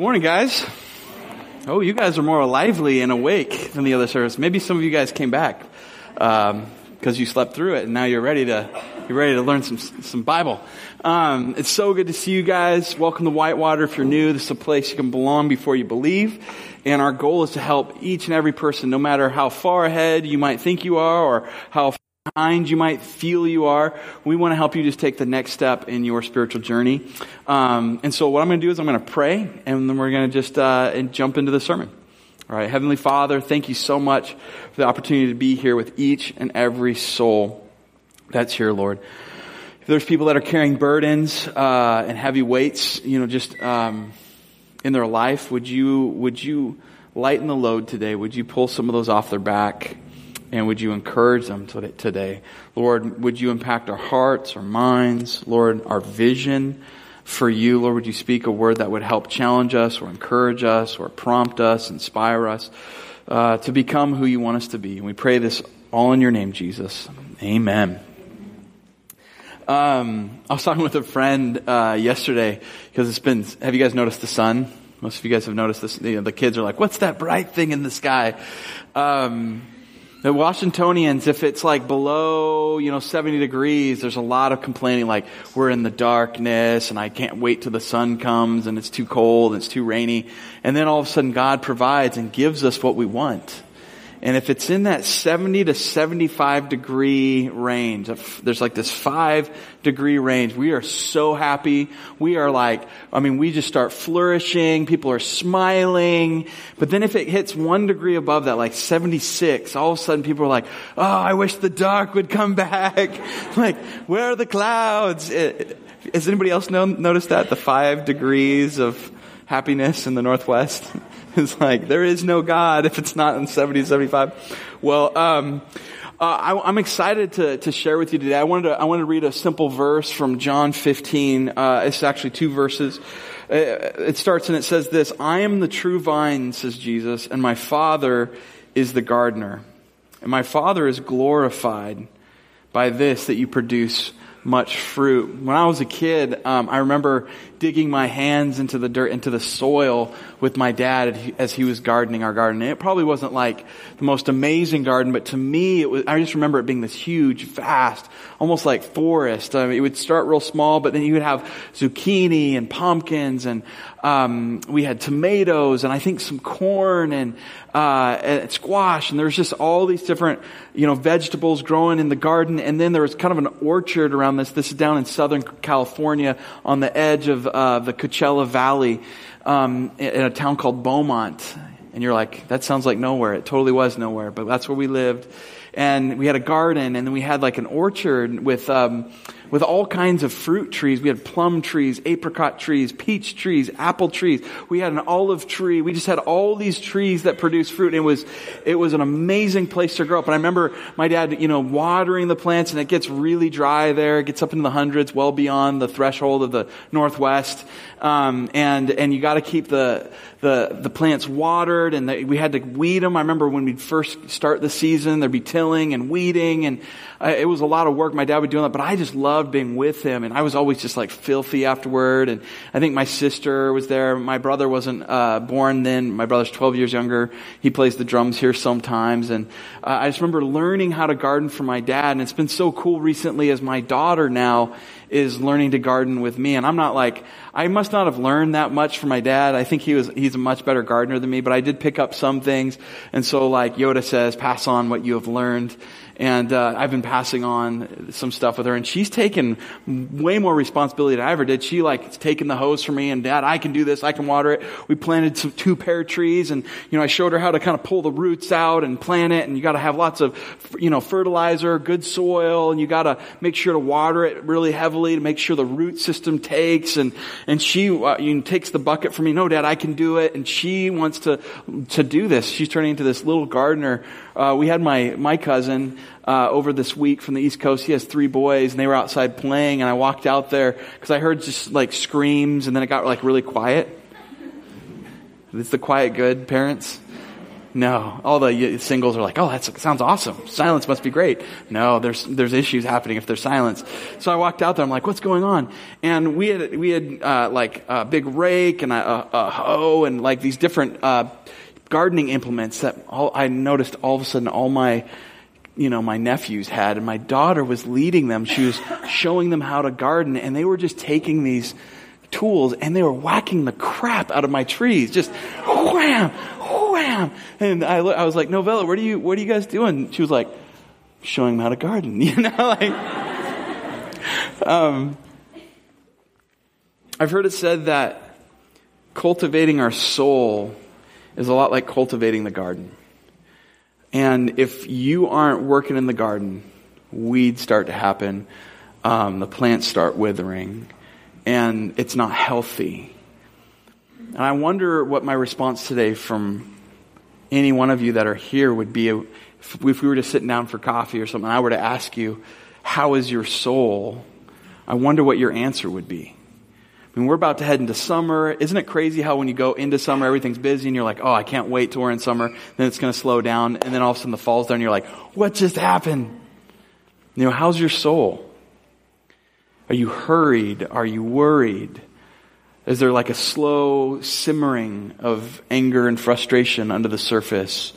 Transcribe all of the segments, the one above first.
Morning, guys. Oh, you guys are more lively and awake than the other service. Maybe some of you guys came back because um, you slept through it, and now you're ready to you're ready to learn some some Bible. Um, it's so good to see you guys. Welcome to Whitewater. If you're new, this is a place you can belong before you believe. And our goal is to help each and every person, no matter how far ahead you might think you are, or how behind you might feel you are. We want to help you just take the next step in your spiritual journey. Um, and so what I'm going to do is I'm going to pray, and then we're going to just uh, jump into the sermon. All right, Heavenly Father, thank you so much for the opportunity to be here with each and every soul that's here, Lord. If there's people that are carrying burdens uh, and heavy weights, you know, just um, in their life, would you would you lighten the load today? Would you pull some of those off their back? And would you encourage them today? Lord, would you impact our hearts, our minds, Lord, our vision for you? Lord, would you speak a word that would help challenge us or encourage us or prompt us, inspire us uh, to become who you want us to be? And we pray this all in your name, Jesus. Amen. Um, I was talking with a friend uh, yesterday because it's been. Have you guys noticed the sun? Most of you guys have noticed this. You know, the kids are like, "What's that bright thing in the sky?" Um, the Washingtonians, if it's like below, you know, 70 degrees, there's a lot of complaining like, we're in the darkness and I can't wait till the sun comes and it's too cold and it's too rainy. And then all of a sudden God provides and gives us what we want. And if it's in that 70 to 75 degree range, there's like this five degree range, we are so happy. We are like, I mean, we just start flourishing. People are smiling. But then if it hits one degree above that, like 76, all of a sudden people are like, oh, I wish the dark would come back. like, where are the clouds? It, has anybody else know, noticed that? The five degrees of happiness in the Northwest? It's like, there is no God if it's not in 70, 75. Well, um, uh, I, am excited to, to share with you today. I wanted to, I wanted to read a simple verse from John 15. Uh, it's actually two verses. Uh, it starts and it says this, I am the true vine, says Jesus, and my Father is the gardener. And my Father is glorified by this that you produce much fruit. When I was a kid, um, I remember digging my hands into the dirt, into the soil with my dad as he was gardening our garden. It probably wasn't like the most amazing garden, but to me, it was, I just remember it being this huge, vast, almost like forest. I mean, it would start real small, but then you would have zucchini and pumpkins and, um, we had tomatoes and I think some corn and, uh, and squash and there was just all these different, you know, vegetables growing in the garden. And then there was kind of an orchard around this. This is down in Southern California on the edge of uh, the Coachella Valley um, in a town called Beaumont. And you're like, that sounds like nowhere. It totally was nowhere, but that's where we lived. And we had a garden, and then we had like an orchard with um, with all kinds of fruit trees. We had plum trees, apricot trees, peach trees, apple trees. We had an olive tree. We just had all these trees that produce fruit. It was, it was an amazing place to grow up. And I remember my dad, you know, watering the plants and it gets really dry there. It gets up into the hundreds, well beyond the threshold of the Northwest. Um, and, and you gotta keep the, the, the plants watered and the, we had to weed them. I remember when we'd first start the season, there'd be tilling and weeding and uh, it was a lot of work. My dad would do that, but I just loved being with him and I was always just like filthy afterward. And I think my sister was there. My brother wasn't, uh, born then. My brother's 12 years younger. He plays the drums here sometimes. And uh, I just remember learning how to garden from my dad. And it's been so cool recently as my daughter now is learning to garden with me. And I'm not like, I must not have learned that much from my dad. I think he was, he's a much better gardener than me, but I did pick up some things. And so like Yoda says, pass on what you have learned. And uh, I've been passing on some stuff with her, and she's taken way more responsibility than I ever did. She like taken the hose for me, and Dad, I can do this. I can water it. We planted some two pear trees, and you know I showed her how to kind of pull the roots out and plant it. And you got to have lots of you know fertilizer, good soil, and you got to make sure to water it really heavily to make sure the root system takes. And and she uh, you know, takes the bucket for me. No, Dad, I can do it. And she wants to to do this. She's turning into this little gardener uh, we had my, my cousin uh, over this week from the East Coast. He has three boys, and they were outside playing, and I walked out there because I heard just like screams, and then it got like really quiet. It's the quiet good, parents. No. All the singles are like, oh, that sounds awesome. Silence must be great. No, there's, there's issues happening if there's silence. So I walked out there. I'm like, what's going on? And we had, we had, uh, like a big rake and a, a, hoe and like these different, uh, gardening implements that all, I noticed all of a sudden all my, you know, my nephews had and my daughter was leading them. She was showing them how to garden and they were just taking these tools and they were whacking the crap out of my trees. Just wham, wham. And I, I was like, Novella, what are you, what are you guys doing? She was like, showing them how to garden, you know, like, um, I've heard it said that cultivating our soul is a lot like cultivating the garden. And if you aren't working in the garden, weeds start to happen, um, the plants start withering, and it's not healthy. And I wonder what my response today from any one of you that are here would be if we were to sit down for coffee or something, I were to ask you, How is your soul? I wonder what your answer would be. I mean, we're about to head into summer. Isn't it crazy how when you go into summer, everything's busy and you're like, oh, I can't wait till we're in summer. Then it's going to slow down. And then all of a sudden the fall's done and you're like, what just happened? You know, how's your soul? Are you hurried? Are you worried? Is there like a slow simmering of anger and frustration under the surface?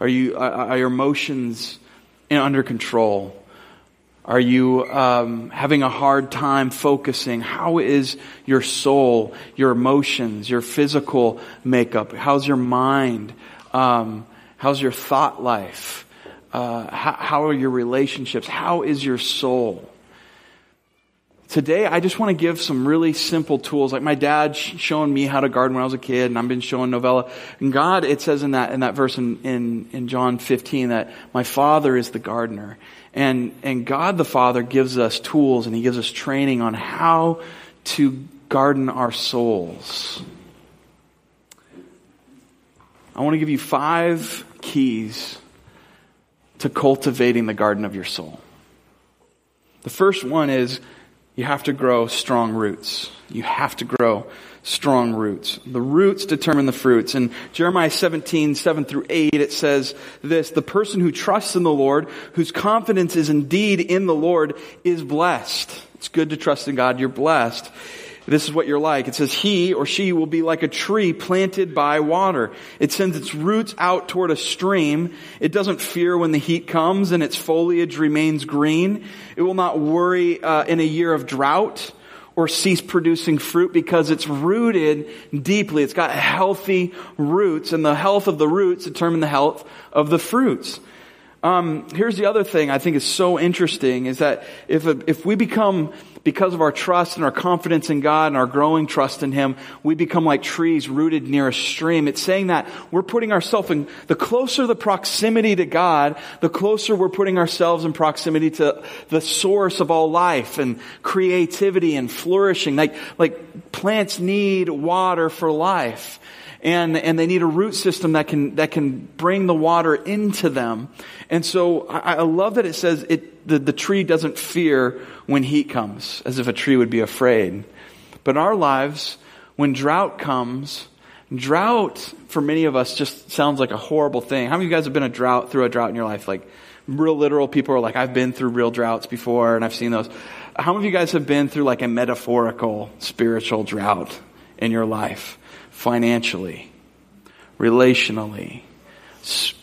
Are you, are your emotions under control? Are you um, having a hard time focusing? How is your soul, your emotions, your physical makeup? How's your mind? Um, how's your thought life? Uh, how, how are your relationships? How is your soul? Today, I just want to give some really simple tools. Like my dad showing me how to garden when I was a kid, and I've been showing Novella. And God, it says in that in that verse in, in, in John 15 that my Father is the gardener. And, and God the Father gives us tools and He gives us training on how to garden our souls. I want to give you five keys to cultivating the garden of your soul. The first one is you have to grow strong roots. You have to grow strong roots. The roots determine the fruits. In Jeremiah 17, 7 through 8, it says this, the person who trusts in the Lord, whose confidence is indeed in the Lord, is blessed. It's good to trust in God. You're blessed. This is what you're like. It says, he or she will be like a tree planted by water. It sends its roots out toward a stream. It doesn't fear when the heat comes and its foliage remains green. It will not worry uh, in a year of drought or cease producing fruit because it's rooted deeply. It's got healthy roots and the health of the roots determine the health of the fruits. Um, here's the other thing I think is so interesting is that if, if we become because of our trust and our confidence in God and our growing trust in Him, we become like trees rooted near a stream. It's saying that we're putting ourselves in, the closer the proximity to God, the closer we're putting ourselves in proximity to the source of all life and creativity and flourishing. Like, like plants need water for life and, and they need a root system that can, that can bring the water into them. And so I, I love that it says it, the, the tree doesn't fear when heat comes, as if a tree would be afraid. But in our lives, when drought comes, drought for many of us just sounds like a horrible thing. How many of you guys have been a drought through a drought in your life? Like real literal people are like, I've been through real droughts before and I've seen those. How many of you guys have been through like a metaphorical spiritual drought in your life? Financially, relationally,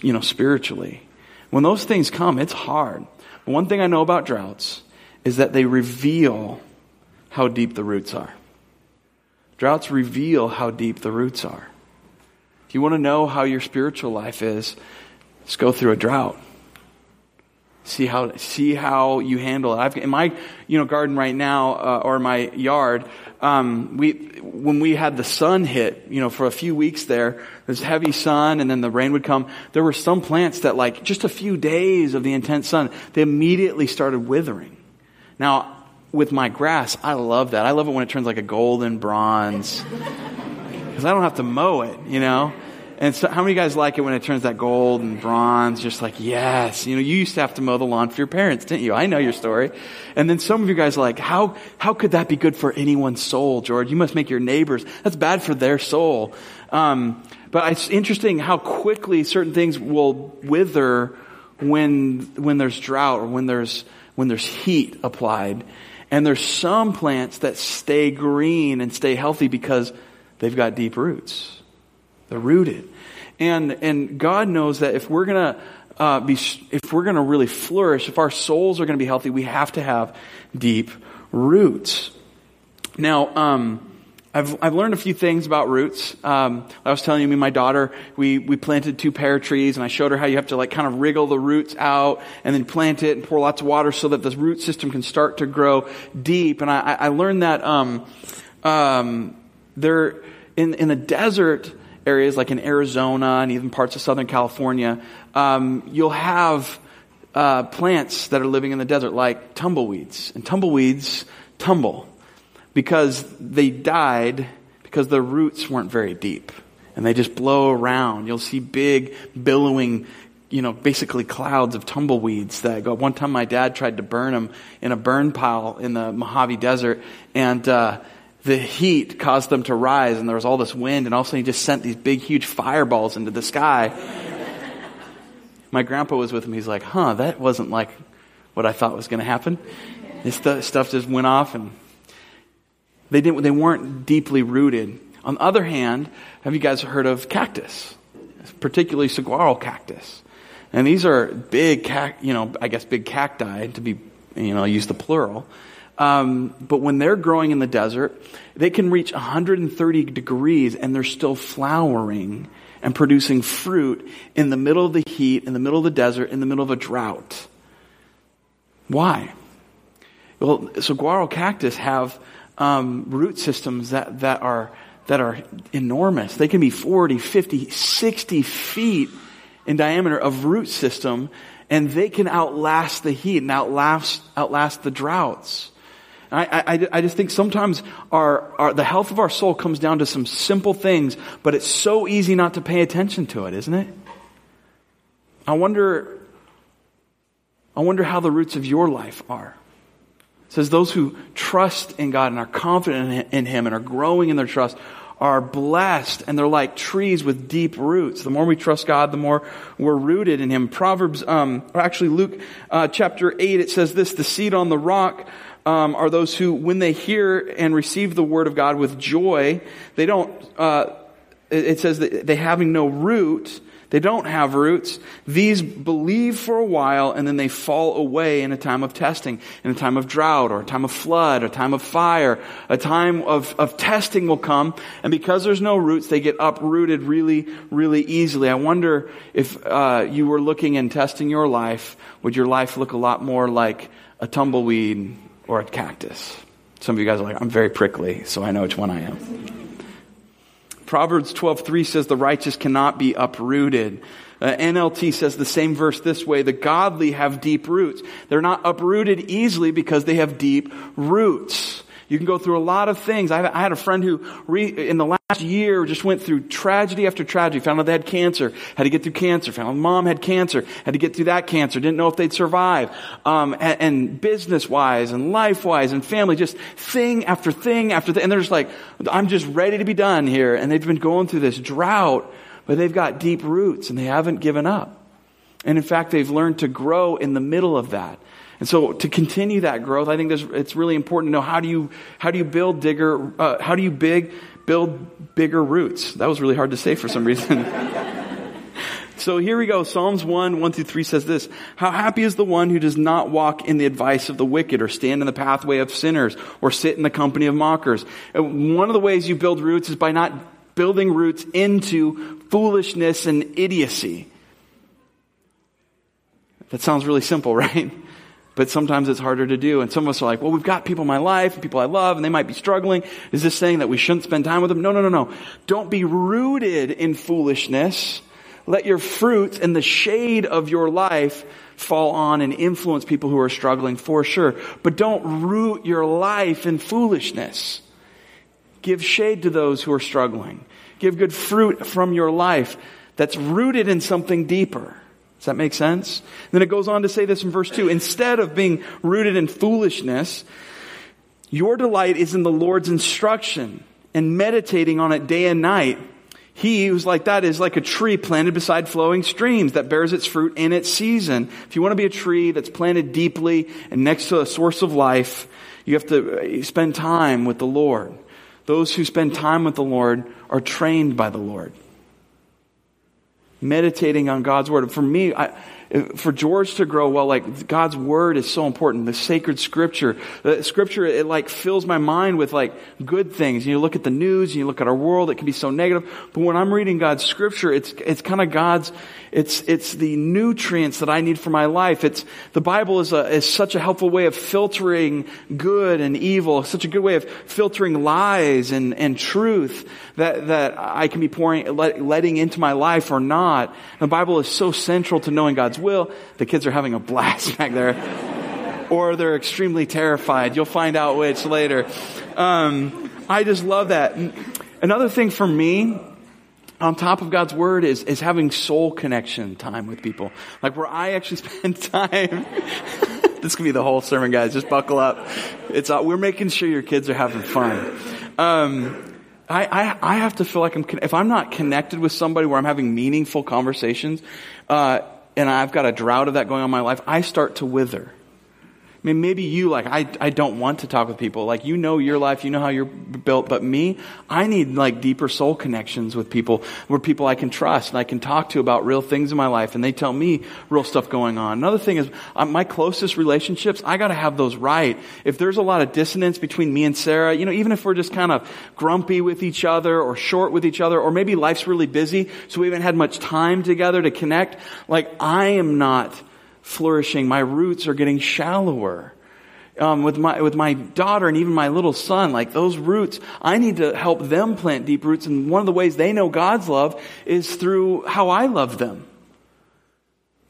you know, spiritually. When those things come, it's hard. But one thing I know about droughts is that they reveal how deep the roots are. Droughts reveal how deep the roots are. If you want to know how your spiritual life is, let's go through a drought. See how see how you handle it. I've in my you know garden right now uh, or my yard um, we when we had the sun hit, you know, for a few weeks there, this heavy sun, and then the rain would come. There were some plants that, like, just a few days of the intense sun, they immediately started withering. Now, with my grass, I love that. I love it when it turns like a golden bronze because I don't have to mow it, you know. And so, how many guys like it when it turns that gold and bronze? Just like, yes. You know, you used to have to mow the lawn for your parents, didn't you? I know your story. And then some of you guys are like, how, how could that be good for anyone's soul, George? You must make your neighbors. That's bad for their soul. Um, but it's interesting how quickly certain things will wither when, when there's drought or when there's, when there's heat applied. And there's some plants that stay green and stay healthy because they've got deep roots. They're rooted. And, and God knows that if we're going to uh, be, if we're going to really flourish, if our souls are going to be healthy, we have to have deep roots. Now, um, I've, I've learned a few things about roots. Um, I was telling you, me and my daughter, we, we planted two pear trees and I showed her how you have to like kind of wriggle the roots out and then plant it and pour lots of water so that the root system can start to grow deep. And I, I learned that, um, um, there, in, in the desert, areas like in Arizona and even parts of Southern California, um, you'll have uh, plants that are living in the desert like tumbleweeds. And tumbleweeds tumble because they died because their roots weren't very deep. And they just blow around. You'll see big, billowing, you know, basically clouds of tumbleweeds that go. One time my dad tried to burn them in a burn pile in the Mojave Desert. And, uh, the heat caused them to rise and there was all this wind and all of a sudden he just sent these big huge fireballs into the sky. My grandpa was with him. He's like, huh, that wasn't like what I thought was going to happen. This stuff just went off and they didn't, they weren't deeply rooted. On the other hand, have you guys heard of cactus? Particularly saguaro cactus. And these are big, you know, I guess big cacti to be, you know, use the plural. Um, but when they're growing in the desert, they can reach 130 degrees and they're still flowering and producing fruit in the middle of the heat, in the middle of the desert, in the middle of a drought. Why? Well, so saguaro cactus have um, root systems that, that are that are enormous. They can be 40, 50, 60 feet in diameter of root system, and they can outlast the heat and outlast, outlast the droughts. I, I, I, just think sometimes our, our, the health of our soul comes down to some simple things, but it's so easy not to pay attention to it, isn't it? I wonder, I wonder how the roots of your life are. It says those who trust in God and are confident in Him and are growing in their trust are blessed and they're like trees with deep roots. The more we trust God, the more we're rooted in Him. Proverbs, um, or actually Luke uh, chapter 8, it says this, the seed on the rock um, are those who, when they hear and receive the word of God with joy, they don't, uh, it says that they having no root, they don't have roots. These believe for a while and then they fall away in a time of testing, in a time of drought or a time of flood, a time of fire, a time of, of testing will come. And because there's no roots, they get uprooted really, really easily. I wonder if uh, you were looking and testing your life, would your life look a lot more like a tumbleweed or a cactus. Some of you guys are like, I'm very prickly, so I know which one I am. Proverbs 12:3 says the righteous cannot be uprooted. Uh, NLT says the same verse this way, the godly have deep roots. They're not uprooted easily because they have deep roots. You can go through a lot of things. I had a friend who, re, in the last year, just went through tragedy after tragedy. Found out they had cancer. Had to get through cancer. Found out mom had cancer. Had to get through that cancer. Didn't know if they'd survive. Um, and, and business-wise and life-wise and family, just thing after thing after thing. And they're just like, I'm just ready to be done here. And they've been going through this drought, but they've got deep roots and they haven't given up. And in fact, they've learned to grow in the middle of that. And so to continue that growth, I think it's really important to know how do you, how do you build digger, uh, how do you big, build bigger roots? That was really hard to say for some reason. so here we go. Psalms 1, 1 through 3 says this. How happy is the one who does not walk in the advice of the wicked or stand in the pathway of sinners or sit in the company of mockers. One of the ways you build roots is by not building roots into foolishness and idiocy. That sounds really simple, right? But sometimes it's harder to do. And some of us are like, well, we've got people in my life and people I love and they might be struggling. Is this saying that we shouldn't spend time with them? No, no, no, no. Don't be rooted in foolishness. Let your fruits and the shade of your life fall on and influence people who are struggling for sure. But don't root your life in foolishness. Give shade to those who are struggling. give good fruit from your life that's rooted in something deeper. Does that make sense? And then it goes on to say this in verse 2 instead of being rooted in foolishness, your delight is in the Lord's instruction and meditating on it day and night. He who's like that is like a tree planted beside flowing streams that bears its fruit in its season. If you want to be a tree that's planted deeply and next to a source of life, you have to uh, spend time with the Lord. Those who spend time with the Lord are trained by the Lord. Meditating on God's Word. For me, I, for George to grow well, like God's word is so important. The sacred scripture, the scripture, it like fills my mind with like good things. You look at the news, you look at our world, it can be so negative. But when I'm reading God's scripture, it's, it's kind of God's, it's, it's the nutrients that I need for my life. It's, the Bible is a, is such a helpful way of filtering good and evil, such a good way of filtering lies and, and truth that, that I can be pouring, let, letting into my life or not. The Bible is so central to knowing God's will. The kids are having a blast back there. or they're extremely terrified. You'll find out which later. Um, I just love that. Another thing for me, on top of God's word is, is having soul connection time with people. Like where I actually spend time. this could be the whole sermon, guys. Just buckle up. It's, uh, we're making sure your kids are having fun. Um, I, I, I have to feel like I'm, if I'm not connected with somebody where I'm having meaningful conversations, uh, and I've got a drought of that going on in my life, I start to wither. Mean, maybe you, like, I, I don't want to talk with people. Like, you know your life, you know how you're built, but me, I need, like, deeper soul connections with people, where people I can trust and I can talk to about real things in my life, and they tell me real stuff going on. Another thing is, uh, my closest relationships, I gotta have those right. If there's a lot of dissonance between me and Sarah, you know, even if we're just kind of grumpy with each other, or short with each other, or maybe life's really busy, so we haven't had much time together to connect, like, I am not flourishing. My roots are getting shallower. Um, with my with my daughter and even my little son, like those roots, I need to help them plant deep roots. And one of the ways they know God's love is through how I love them.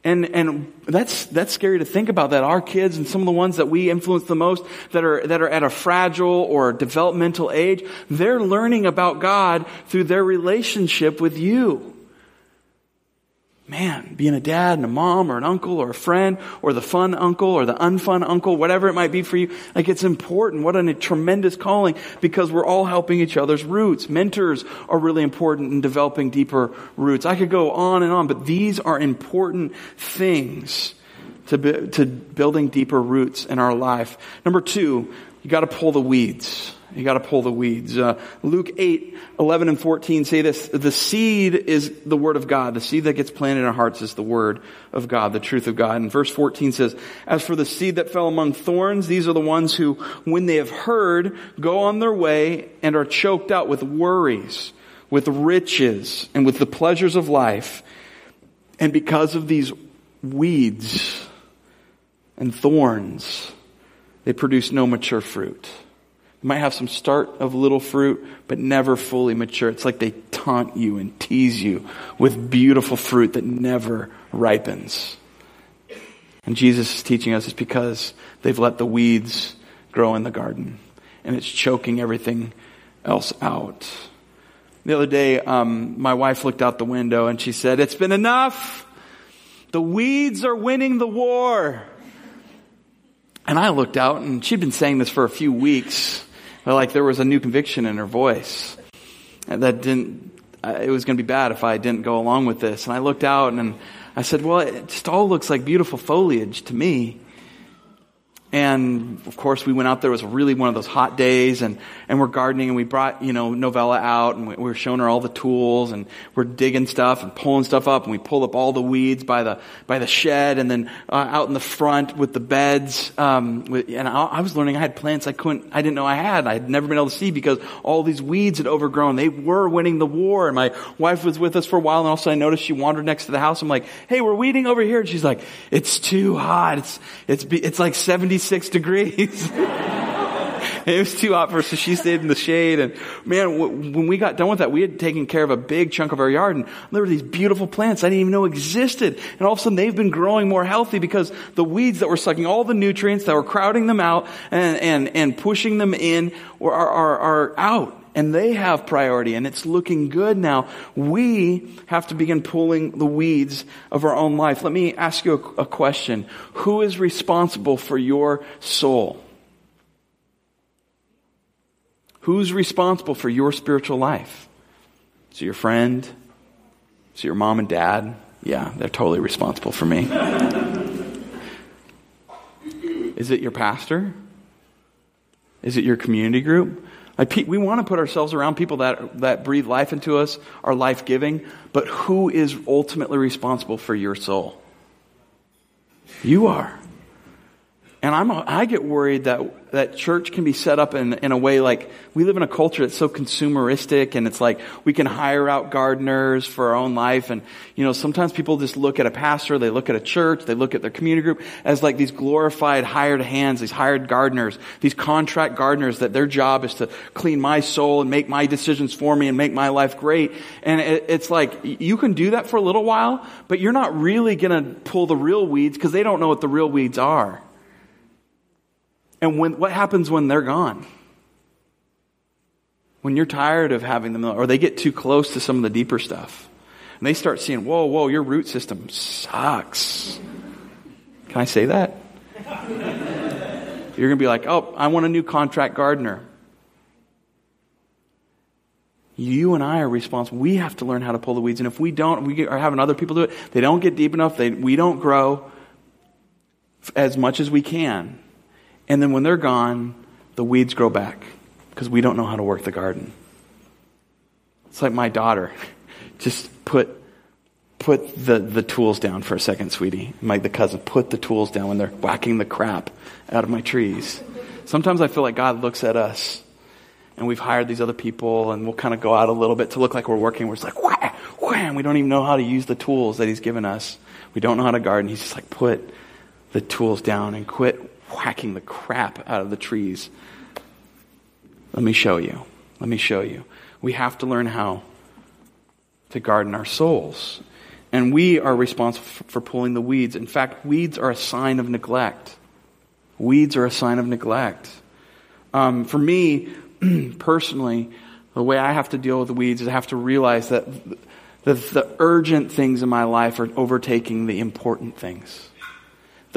And and that's that's scary to think about that our kids and some of the ones that we influence the most that are that are at a fragile or developmental age, they're learning about God through their relationship with you man, being a dad and a mom or an uncle or a friend or the fun uncle or the unfun uncle, whatever it might be for you, like it's important. What a tremendous calling because we're all helping each other's roots. Mentors are really important in developing deeper roots. I could go on and on, but these are important things to, be, to building deeper roots in our life. Number two, you gotta pull the weeds. You got to pull the weeds. Uh, Luke 8, 11 and 14 say this, the seed is the word of God. The seed that gets planted in our hearts is the word of God, the truth of God. And verse 14 says, as for the seed that fell among thorns, these are the ones who, when they have heard, go on their way and are choked out with worries, with riches, and with the pleasures of life. And because of these weeds and thorns, they produce no mature fruit. You might have some start of little fruit, but never fully mature. It's like they taunt you and tease you with beautiful fruit that never ripens. And Jesus is teaching us it's because they've let the weeds grow in the garden and it's choking everything else out. The other day, um, my wife looked out the window and she said, It's been enough. The weeds are winning the war. And I looked out and she'd been saying this for a few weeks like there was a new conviction in her voice. That didn't, it was going to be bad if I didn't go along with this. And I looked out and I said, well, it just all looks like beautiful foliage to me. And of course, we went out there. It was really one of those hot days, and, and we're gardening, and we brought, you know, Novella out, and we, we were showing her all the tools, and we're digging stuff and pulling stuff up, and we pulled up all the weeds by the, by the shed, and then uh, out in the front with the beds. Um, with, and I, I was learning I had plants I couldn't, I didn't know I had. I had never been able to see because all these weeds had overgrown. They were winning the war, and my wife was with us for a while, and also I noticed she wandered next to the house. I'm like, hey, we're weeding over here, and she's like, it's too hot. It's, it's, it's like 70 96 degrees. it was too hot for her, so she stayed in the shade. And man, when we got done with that, we had taken care of a big chunk of our yard, and there were these beautiful plants I didn't even know existed. And all of a sudden, they've been growing more healthy because the weeds that were sucking all the nutrients that were crowding them out and and and pushing them in are are, are out and they have priority and it's looking good now. We have to begin pulling the weeds of our own life. Let me ask you a, a question. Who is responsible for your soul? Who's responsible for your spiritual life? Is it your friend? Is it your mom and dad? Yeah, they're totally responsible for me. Is it your pastor? Is it your community group? Like, we want to put ourselves around people that, that breathe life into us, are life giving, but who is ultimately responsible for your soul? You are. And I'm, I get worried that, that church can be set up in, in a way like we live in a culture that's so consumeristic and it's like we can hire out gardeners for our own life. And, you know, sometimes people just look at a pastor, they look at a church, they look at their community group as like these glorified hired hands, these hired gardeners, these contract gardeners that their job is to clean my soul and make my decisions for me and make my life great. And it, it's like you can do that for a little while, but you're not really going to pull the real weeds because they don't know what the real weeds are. And when, what happens when they're gone? When you're tired of having them, or they get too close to some of the deeper stuff, and they start seeing, whoa, whoa, your root system sucks. Can I say that? You're going to be like, oh, I want a new contract gardener. You and I are responsible. We have to learn how to pull the weeds. And if we don't, we are having other people do it. They don't get deep enough. They, we don't grow as much as we can. And then when they're gone, the weeds grow back because we don't know how to work the garden. It's like my daughter. Just put put the, the tools down for a second, sweetie. My the cousin, put the tools down when they're whacking the crap out of my trees. Sometimes I feel like God looks at us and we've hired these other people and we'll kind of go out a little bit to look like we're working. We're just like, wham, wham. We don't even know how to use the tools that He's given us. We don't know how to garden. He's just like, put the tools down and quit whacking the crap out of the trees. Let me show you. Let me show you. We have to learn how to garden our souls. And we are responsible for pulling the weeds. In fact, weeds are a sign of neglect. Weeds are a sign of neglect. Um, for me, personally, the way I have to deal with the weeds is I have to realize that the, the urgent things in my life are overtaking the important things.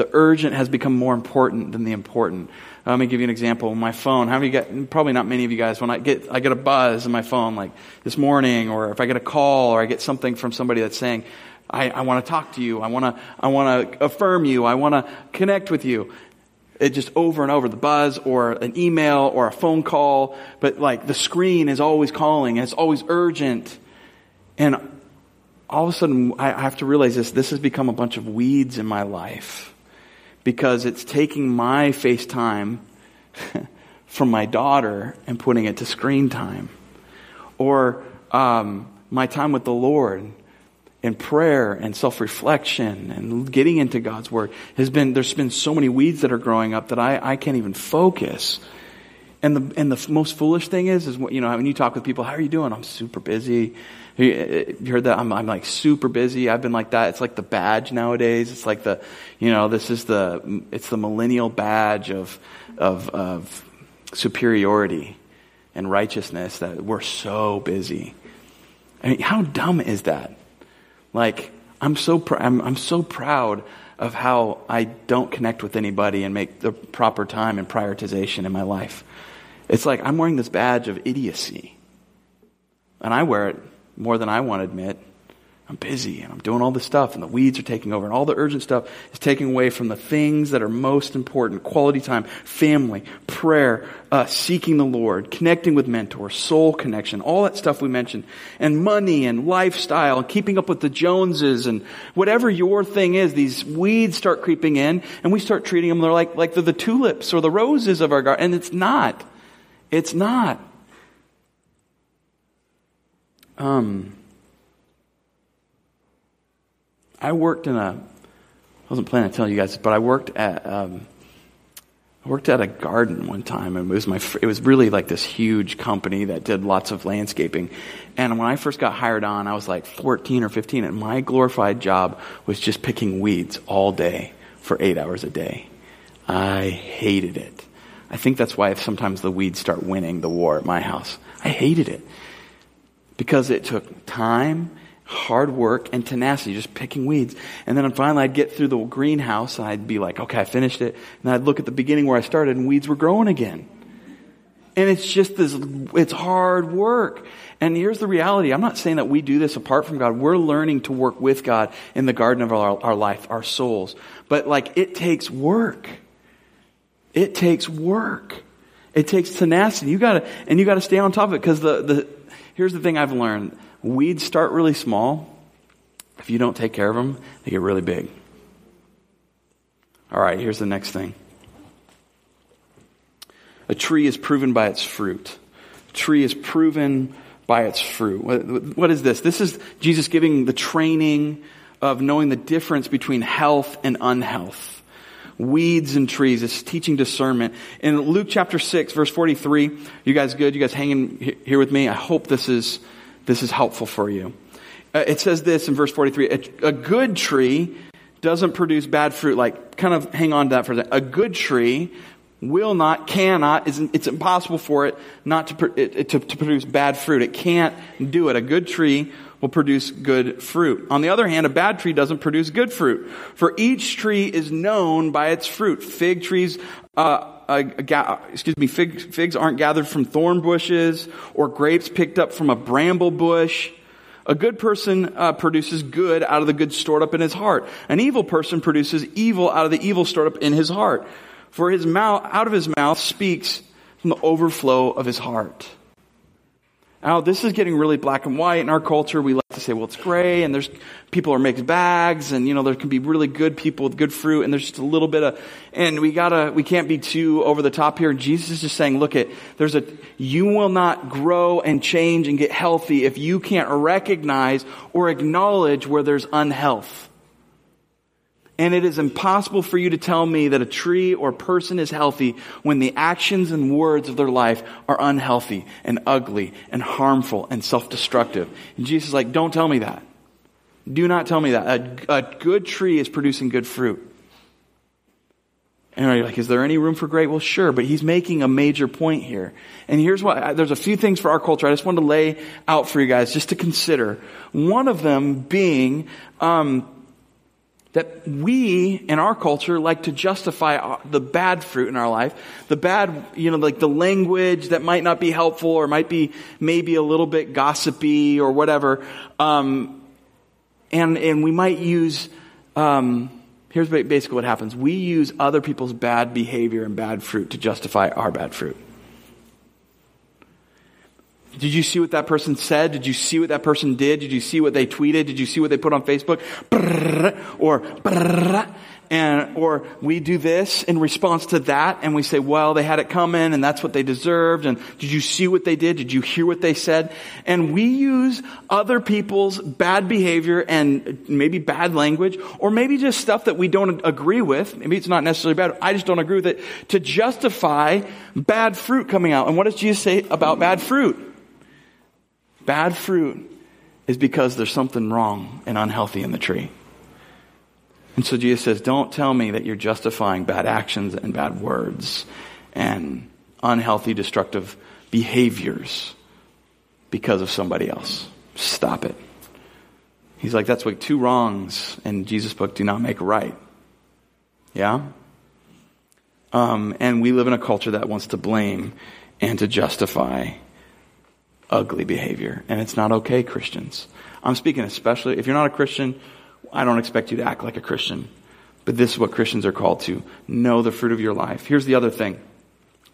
The urgent has become more important than the important. Uh, let me give you an example. My phone. How many get? Probably not many of you guys. When I get, I get a buzz in my phone, like this morning, or if I get a call, or I get something from somebody that's saying, "I, I want to talk to you. I want to, I want to affirm you. I want to connect with you." It just over and over the buzz, or an email, or a phone call. But like the screen is always calling, and it's always urgent. And all of a sudden, I have to realize this. This has become a bunch of weeds in my life because it's taking my FaceTime from my daughter and putting it to screen time. Or um, my time with the Lord and prayer and self-reflection and getting into God's Word has been, there's been so many weeds that are growing up that I, I can't even focus. And the, and the most foolish thing is, is, you know, when you talk with people, how are you doing? I'm super busy. You uh, heard that? I'm, I'm like super busy. I've been like that. It's like the badge nowadays. It's like the, you know, this is the, it's the millennial badge of, of, of superiority and righteousness that we're so busy. I mean, how dumb is that? Like, I'm so, pr- I'm, I'm so proud of how I don't connect with anybody and make the proper time and prioritization in my life. It's like I'm wearing this badge of idiocy. And I wear it more than I want to admit. I'm busy and I'm doing all this stuff and the weeds are taking over and all the urgent stuff is taking away from the things that are most important. Quality time, family, prayer, uh, seeking the Lord, connecting with mentors, soul connection, all that stuff we mentioned. And money and lifestyle and keeping up with the Joneses and whatever your thing is, these weeds start creeping in and we start treating them they're like, like they're the tulips or the roses of our garden. And it's not. It's not. Um, I worked in a, I wasn't planning to tell you guys, but I worked at, um, I worked at a garden one time, and it was my, it was really like this huge company that did lots of landscaping. And when I first got hired on, I was like 14 or 15, and my glorified job was just picking weeds all day for eight hours a day. I hated it. I think that's why sometimes the weeds start winning the war at my house. I hated it because it took time, hard work, and tenacity, just picking weeds. And then finally I'd get through the greenhouse and I'd be like, okay, I finished it. And I'd look at the beginning where I started and weeds were growing again. And it's just this, it's hard work. And here's the reality. I'm not saying that we do this apart from God. We're learning to work with God in the garden of our, our life, our souls. But like, it takes work. It takes work. It takes tenacity. You gotta, and you gotta stay on top of it because the, the, here's the thing I've learned. Weeds start really small. If you don't take care of them, they get really big. All right, here's the next thing. A tree is proven by its fruit. A tree is proven by its fruit. What, what is this? This is Jesus giving the training of knowing the difference between health and unhealth weeds and trees. It's teaching discernment. In Luke chapter 6, verse 43, you guys good? You guys hanging here with me? I hope this is, this is helpful for you. Uh, it says this in verse 43, a, a good tree doesn't produce bad fruit. Like, kind of hang on to that for a second. A good tree will not, cannot, it's impossible for it not to, it, to, to produce bad fruit. It can't do it. A good tree will produce good fruit. On the other hand, a bad tree doesn't produce good fruit. For each tree is known by its fruit. Fig trees, uh, uh, ga- excuse me, fig, figs aren't gathered from thorn bushes or grapes picked up from a bramble bush. A good person uh, produces good out of the good stored up in his heart. An evil person produces evil out of the evil stored up in his heart. For his mouth, out of his mouth speaks from the overflow of his heart. Now, this is getting really black and white in our culture. We like to say, well, it's gray, and there's people are mixed bags, and you know, there can be really good people with good fruit, and there's just a little bit of, and we gotta, we can't be too over the top here. Jesus is just saying, look at, there's a, you will not grow and change and get healthy if you can't recognize or acknowledge where there's unhealth. And it is impossible for you to tell me that a tree or person is healthy when the actions and words of their life are unhealthy and ugly and harmful and self-destructive. And Jesus is like, don't tell me that. Do not tell me that. A, a good tree is producing good fruit. And you're like, is there any room for great? Well, sure, but he's making a major point here. And here's what, there's a few things for our culture I just wanted to lay out for you guys just to consider. One of them being, um, that we in our culture like to justify the bad fruit in our life the bad you know like the language that might not be helpful or might be maybe a little bit gossipy or whatever um, and and we might use um, here's basically what happens. We use other people's bad behavior and bad fruit to justify our bad fruit did you see what that person said? Did you see what that person did? Did you see what they tweeted? Did you see what they put on Facebook? or and or we do this in response to that and we say, well, they had it coming and that's what they deserved and did you see what they did? Did you hear what they said? And we use other people's bad behavior and maybe bad language or maybe just stuff that we don't agree with. Maybe it's not necessarily bad. I just don't agree with it to justify bad fruit coming out. And what does Jesus say about bad fruit? Bad fruit is because there's something wrong and unhealthy in the tree. And so Jesus says, Don't tell me that you're justifying bad actions and bad words and unhealthy, destructive behaviors because of somebody else. Stop it. He's like, That's what two wrongs in Jesus' book do not make right. Yeah? Um, and we live in a culture that wants to blame and to justify ugly behavior. And it's not okay, Christians. I'm speaking especially, if you're not a Christian, I don't expect you to act like a Christian. But this is what Christians are called to. Know the fruit of your life. Here's the other thing.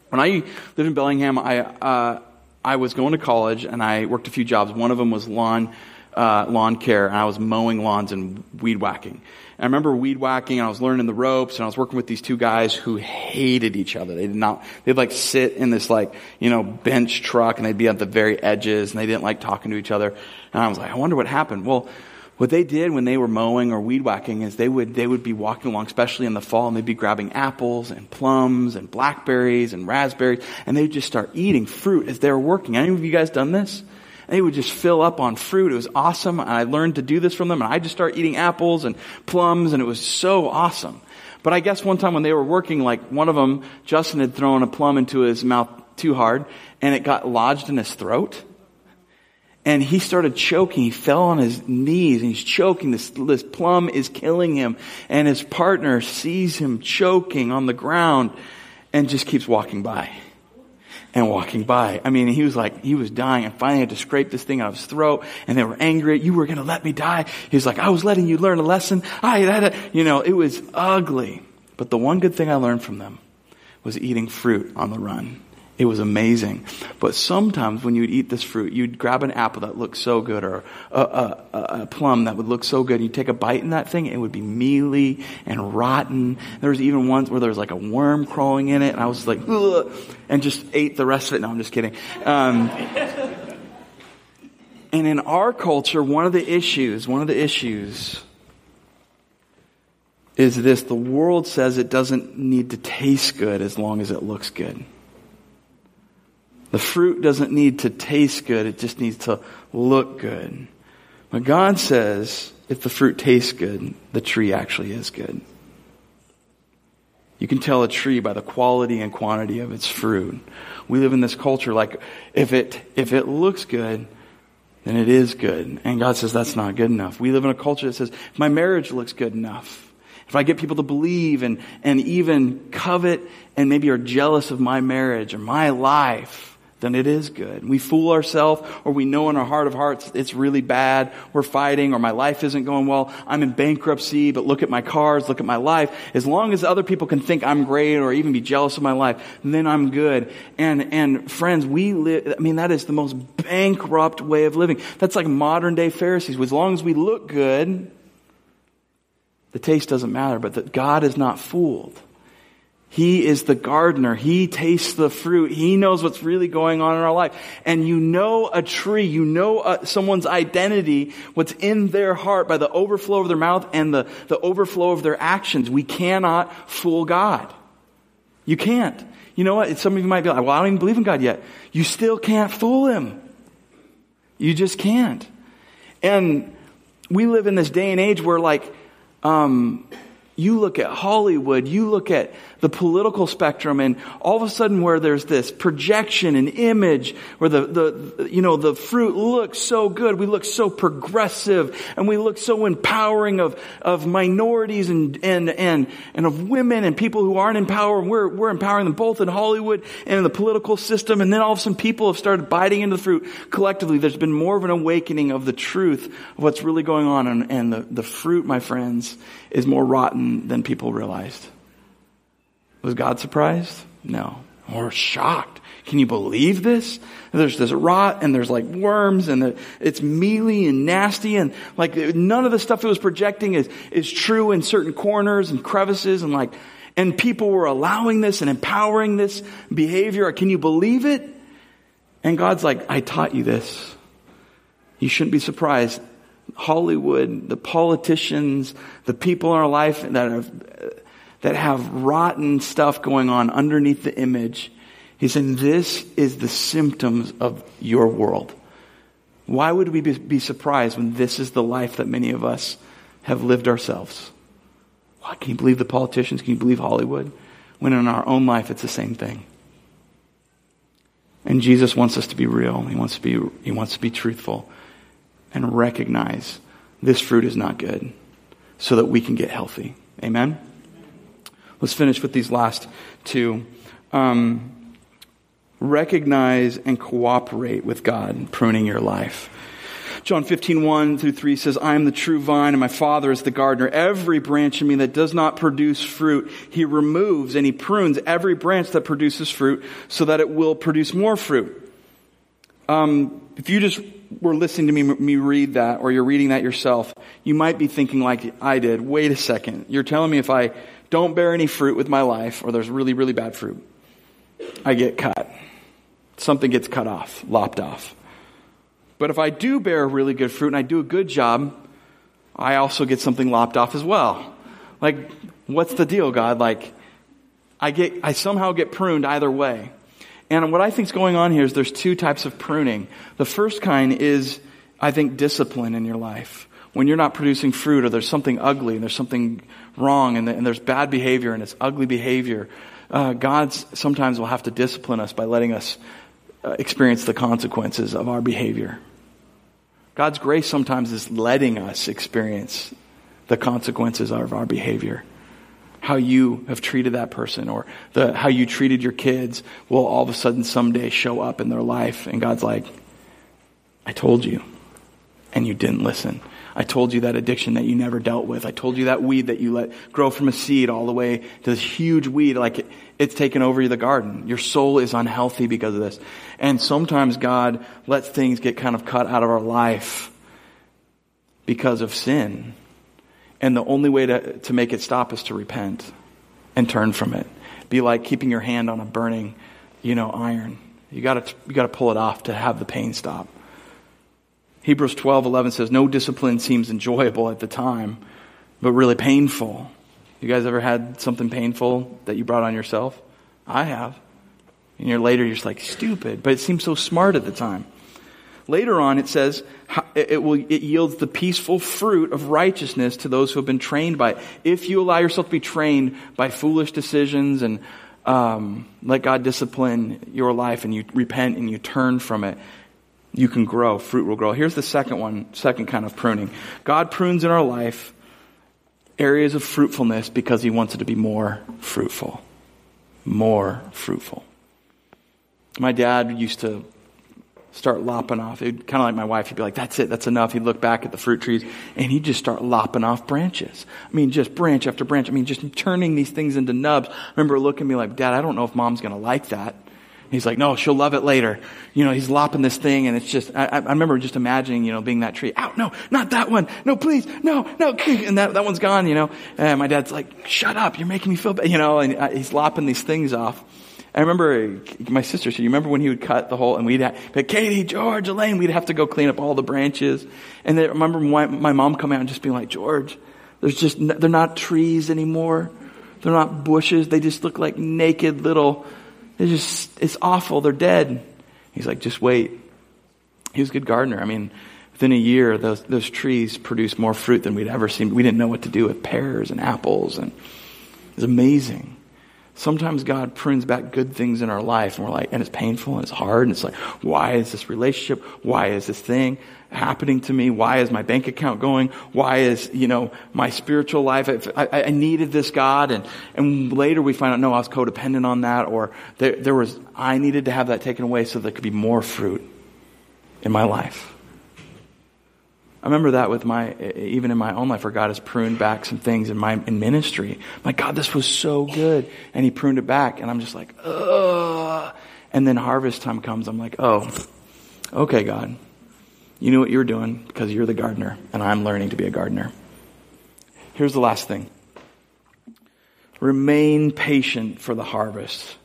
When I lived in Bellingham, I, uh, I was going to college and I worked a few jobs. One of them was lawn, uh, lawn care and I was mowing lawns and weed whacking. I remember weed whacking and I was learning the ropes and I was working with these two guys who hated each other. They did not, they'd like sit in this like, you know, bench truck and they'd be at the very edges and they didn't like talking to each other. And I was like, I wonder what happened. Well, what they did when they were mowing or weed whacking is they would, they would be walking along, especially in the fall, and they'd be grabbing apples and plums and blackberries and raspberries, and they'd just start eating fruit as they were working. Any of you guys done this? They would just fill up on fruit. It was awesome. And I learned to do this from them. And I just started eating apples and plums and it was so awesome. But I guess one time when they were working, like one of them, Justin had thrown a plum into his mouth too hard, and it got lodged in his throat. And he started choking. He fell on his knees and he's choking. This, this plum is killing him. And his partner sees him choking on the ground and just keeps walking by and walking by. I mean, he was like, he was dying and finally had to scrape this thing out of his throat and they were angry. You were going to let me die. He was like, I was letting you learn a lesson. I, that, you know, it was ugly. But the one good thing I learned from them was eating fruit on the run. It was amazing. But sometimes when you'd eat this fruit, you'd grab an apple that looked so good or a, a, a, plum that would look so good. You'd take a bite in that thing, it would be mealy and rotten. There was even ones where there was like a worm crawling in it, and I was like, Ugh, and just ate the rest of it. No, I'm just kidding. Um, and in our culture, one of the issues, one of the issues is this the world says it doesn't need to taste good as long as it looks good. The fruit doesn't need to taste good, it just needs to look good. But God says if the fruit tastes good, the tree actually is good. You can tell a tree by the quality and quantity of its fruit. We live in this culture like if it if it looks good, then it is good. And God says that's not good enough. We live in a culture that says if my marriage looks good enough, if I get people to believe and, and even covet and maybe are jealous of my marriage or my life, then it is good. We fool ourselves or we know in our heart of hearts it's really bad. We're fighting or my life isn't going well. I'm in bankruptcy, but look at my cars, look at my life. As long as other people can think I'm great or even be jealous of my life, then I'm good. And, and friends, we live, I mean, that is the most bankrupt way of living. That's like modern day Pharisees. As long as we look good, the taste doesn't matter, but that God is not fooled. He is the gardener. He tastes the fruit. He knows what's really going on in our life. And you know a tree, you know uh, someone's identity, what's in their heart by the overflow of their mouth and the, the overflow of their actions. We cannot fool God. You can't. You know what? Some of you might be like, well, I don't even believe in God yet. You still can't fool him. You just can't. And we live in this day and age where like, um, you look at Hollywood, you look at the political spectrum and all of a sudden where there's this projection and image where the, the, you know, the fruit looks so good, we look so progressive and we look so empowering of, of minorities and, and, and, and of women and people who aren't in power we're, we're empowering them both in Hollywood and in the political system and then all of a sudden people have started biting into the fruit collectively. There's been more of an awakening of the truth of what's really going on and, and the, the fruit, my friends, is more rotten than people realized. Was God surprised? No. Or shocked. Can you believe this? There's this rot and there's like worms and the, it's mealy and nasty and like none of the stuff it was projecting is, is true in certain corners and crevices and like, and people were allowing this and empowering this behavior. Can you believe it? And God's like, I taught you this. You shouldn't be surprised. Hollywood, the politicians, the people in our life that have, that have rotten stuff going on underneath the image. He's saying this is the symptoms of your world. Why would we be surprised when this is the life that many of us have lived ourselves? Why can you believe the politicians? Can you believe Hollywood? When in our own life it's the same thing. And Jesus wants us to be real. He wants to be, he wants to be truthful and recognize this fruit is not good so that we can get healthy. Amen? Let's finish with these last two. Um, recognize and cooperate with God in pruning your life. John 15, 1 through 3 says, I am the true vine and my Father is the gardener. Every branch in me that does not produce fruit, he removes and he prunes every branch that produces fruit so that it will produce more fruit. Um, if you just were listening to me, me read that or you're reading that yourself, you might be thinking like I did, wait a second. You're telling me if I don't bear any fruit with my life or there's really, really bad fruit, I get cut. Something gets cut off, lopped off. But if I do bear really good fruit and I do a good job, I also get something lopped off as well. Like, what's the deal, God? Like, I get, I somehow get pruned either way. And what I think is going on here is there's two types of pruning. The first kind is, I think, discipline in your life. When you're not producing fruit or there's something ugly and there's something wrong and, there's bad behavior and it's ugly behavior, uh, God sometimes will have to discipline us by letting us uh, experience the consequences of our behavior. God's grace sometimes is letting us experience the consequences of our behavior. How you have treated that person or the, how you treated your kids will all of a sudden someday show up in their life. And God's like, I told you, and you didn't listen. I told you that addiction that you never dealt with. I told you that weed that you let grow from a seed all the way to this huge weed, like it, it's taken over the garden. Your soul is unhealthy because of this. And sometimes God lets things get kind of cut out of our life because of sin. And the only way to, to make it stop is to repent and turn from it. Be like keeping your hand on a burning, you know, iron. You gotta, you gotta pull it off to have the pain stop. Hebrews 12, 11 says, No discipline seems enjoyable at the time, but really painful. You guys ever had something painful that you brought on yourself? I have. And you're later, you're just like, stupid, but it seems so smart at the time. Later on, it says, it, will, it yields the peaceful fruit of righteousness to those who have been trained by it. If you allow yourself to be trained by foolish decisions and um, let God discipline your life and you repent and you turn from it, you can grow. Fruit will grow. Here's the second one, second kind of pruning. God prunes in our life areas of fruitfulness because he wants it to be more fruitful. More fruitful. My dad used to start lopping off. Kind of like my wife. He'd be like, "That's it. That's enough." He'd look back at the fruit trees and he'd just start lopping off branches. I mean, just branch after branch. I mean, just turning these things into nubs. I remember looking at me like, "Dad, I don't know if Mom's going to like that." He's like, no, she'll love it later. You know, he's lopping this thing and it's just, I, I remember just imagining, you know, being that tree. Out, no, not that one. No, please, no, no. And that, that one's gone, you know. And my dad's like, shut up, you're making me feel bad, you know, and uh, he's lopping these things off. I remember my sister said, you remember when he would cut the hole and we'd have, Katie, George, Elaine, we'd have to go clean up all the branches. And I remember my, my mom coming out and just being like, George, there's just, they're not trees anymore. They're not bushes. They just look like naked little it's just, it's awful. They're dead. He's like, just wait. He was a good gardener. I mean, within a year, those, those trees produced more fruit than we'd ever seen. We didn't know what to do with pears and apples, and it was amazing. Sometimes God prunes back good things in our life, and we're like, and it's painful and it's hard, and it's like, why is this relationship? Why is this thing happening to me? Why is my bank account going? Why is, you know, my spiritual life? I, I, needed this God, and, and later we find out, no, I was codependent on that, or there, there was, I needed to have that taken away so there could be more fruit in my life. I remember that with my, even in my own life where God has pruned back some things in my in ministry. My God, this was so good. And he pruned it back. And I'm just like, ugh. And then harvest time comes. I'm like, oh, okay, God. You knew what you were doing because you're the gardener and I'm learning to be a gardener. Here's the last thing. Remain patient for the harvest.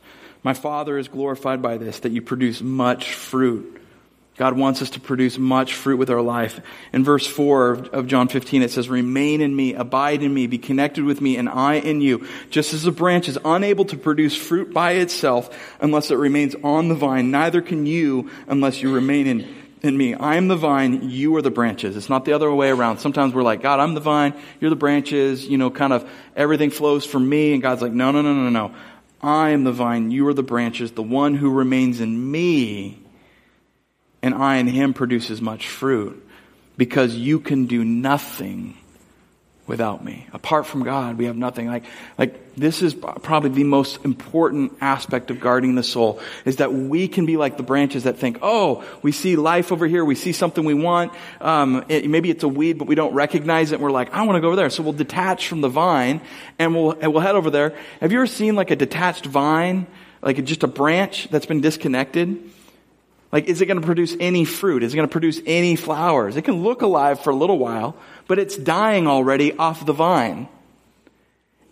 My Father is glorified by this, that you produce much fruit God wants us to produce much fruit with our life. In verse 4 of John 15, it says, Remain in me, abide in me, be connected with me, and I in you. Just as a branch is unable to produce fruit by itself unless it remains on the vine, neither can you unless you remain in, in me. I am the vine, you are the branches. It's not the other way around. Sometimes we're like, God, I'm the vine, you're the branches, you know, kind of everything flows from me, and God's like, no, no, no, no, no. I am the vine, you are the branches. The one who remains in me and I in him produces much fruit because you can do nothing without me. Apart from God, we have nothing. Like, like this is probably the most important aspect of guarding the soul is that we can be like the branches that think, oh, we see life over here. We see something we want. Um, it, maybe it's a weed, but we don't recognize it. And we're like, I want to go over there. So we'll detach from the vine and we'll, and we'll head over there. Have you ever seen like a detached vine? Like just a branch that's been disconnected? Like, is it going to produce any fruit? Is it going to produce any flowers? It can look alive for a little while, but it's dying already off the vine.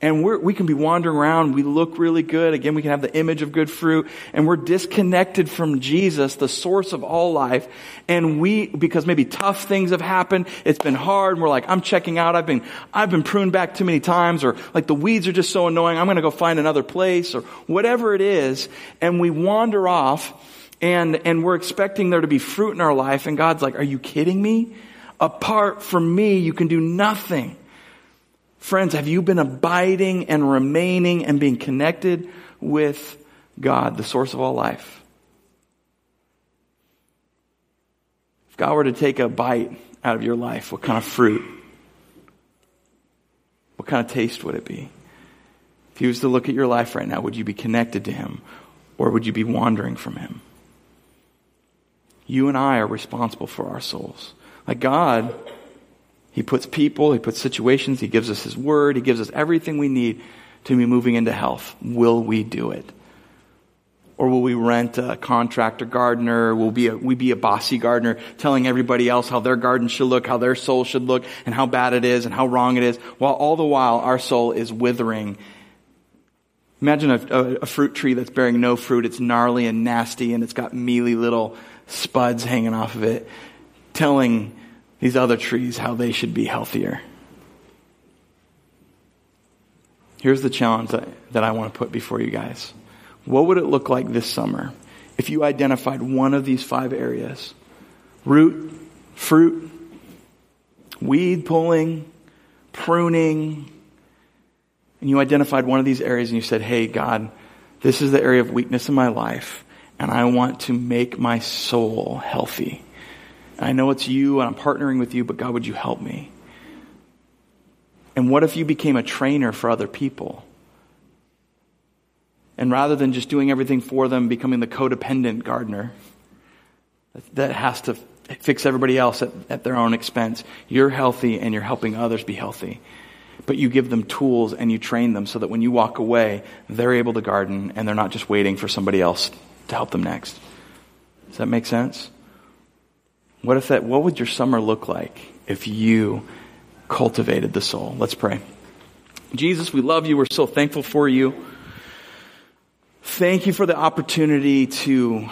And we can be wandering around. We look really good. Again, we can have the image of good fruit and we're disconnected from Jesus, the source of all life. And we, because maybe tough things have happened, it's been hard. And we're like, I'm checking out. I've been, I've been pruned back too many times or like the weeds are just so annoying. I'm going to go find another place or whatever it is. And we wander off and, and we're expecting there to be fruit in our life, and God's like, Are you kidding me? Apart from me, you can do nothing. Friends, have you been abiding and remaining and being connected with God, the source of all life. If God were to take a bite out of your life, what kind of fruit? What kind of taste would it be? If he was to look at your life right now, would you be connected to him or would you be wandering from him? You and I are responsible for our souls. Like God, He puts people, He puts situations, He gives us His word, He gives us everything we need to be moving into health. Will we do it? Or will we rent a contractor gardener? Will we, a, we be a bossy gardener telling everybody else how their garden should look, how their soul should look, and how bad it is and how wrong it is, while all the while our soul is withering. Imagine a, a, a fruit tree that's bearing no fruit. It's gnarly and nasty and it's got mealy little spuds hanging off of it, telling these other trees how they should be healthier. Here's the challenge that, that I want to put before you guys. What would it look like this summer if you identified one of these five areas? Root, fruit, weed pulling, pruning, and you identified one of these areas and you said, Hey, God, this is the area of weakness in my life, and I want to make my soul healthy. I know it's you and I'm partnering with you, but God, would you help me? And what if you became a trainer for other people? And rather than just doing everything for them, becoming the codependent gardener that has to fix everybody else at, at, their own expense, you're healthy and you're helping others be healthy. But you give them tools and you train them so that when you walk away, they're able to garden and they're not just waiting for somebody else to help them next. Does that make sense? What if that, what would your summer look like if you cultivated the soul? Let's pray. Jesus, we love you. We're so thankful for you. Thank you for the opportunity to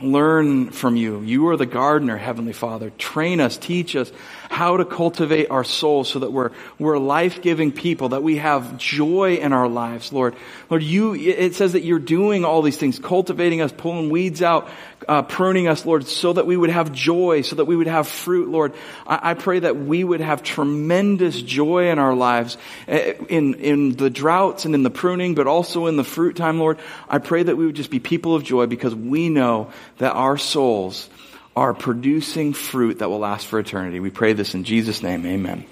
learn from you. You are the gardener, Heavenly Father. Train us, teach us how to cultivate our souls so that we're, we're life-giving people, that we have joy in our lives, Lord. Lord, you, it says that you're doing all these things, cultivating us, pulling weeds out, uh, pruning us, Lord, so that we would have joy, so that we would have fruit, Lord. I, I pray that we would have tremendous joy in our lives, eh, in, in the droughts and in the pruning, but also in the fruit time, Lord. I pray that we would just be people of joy because we know that our souls are producing fruit that will last for eternity. We pray this in Jesus' name. Amen.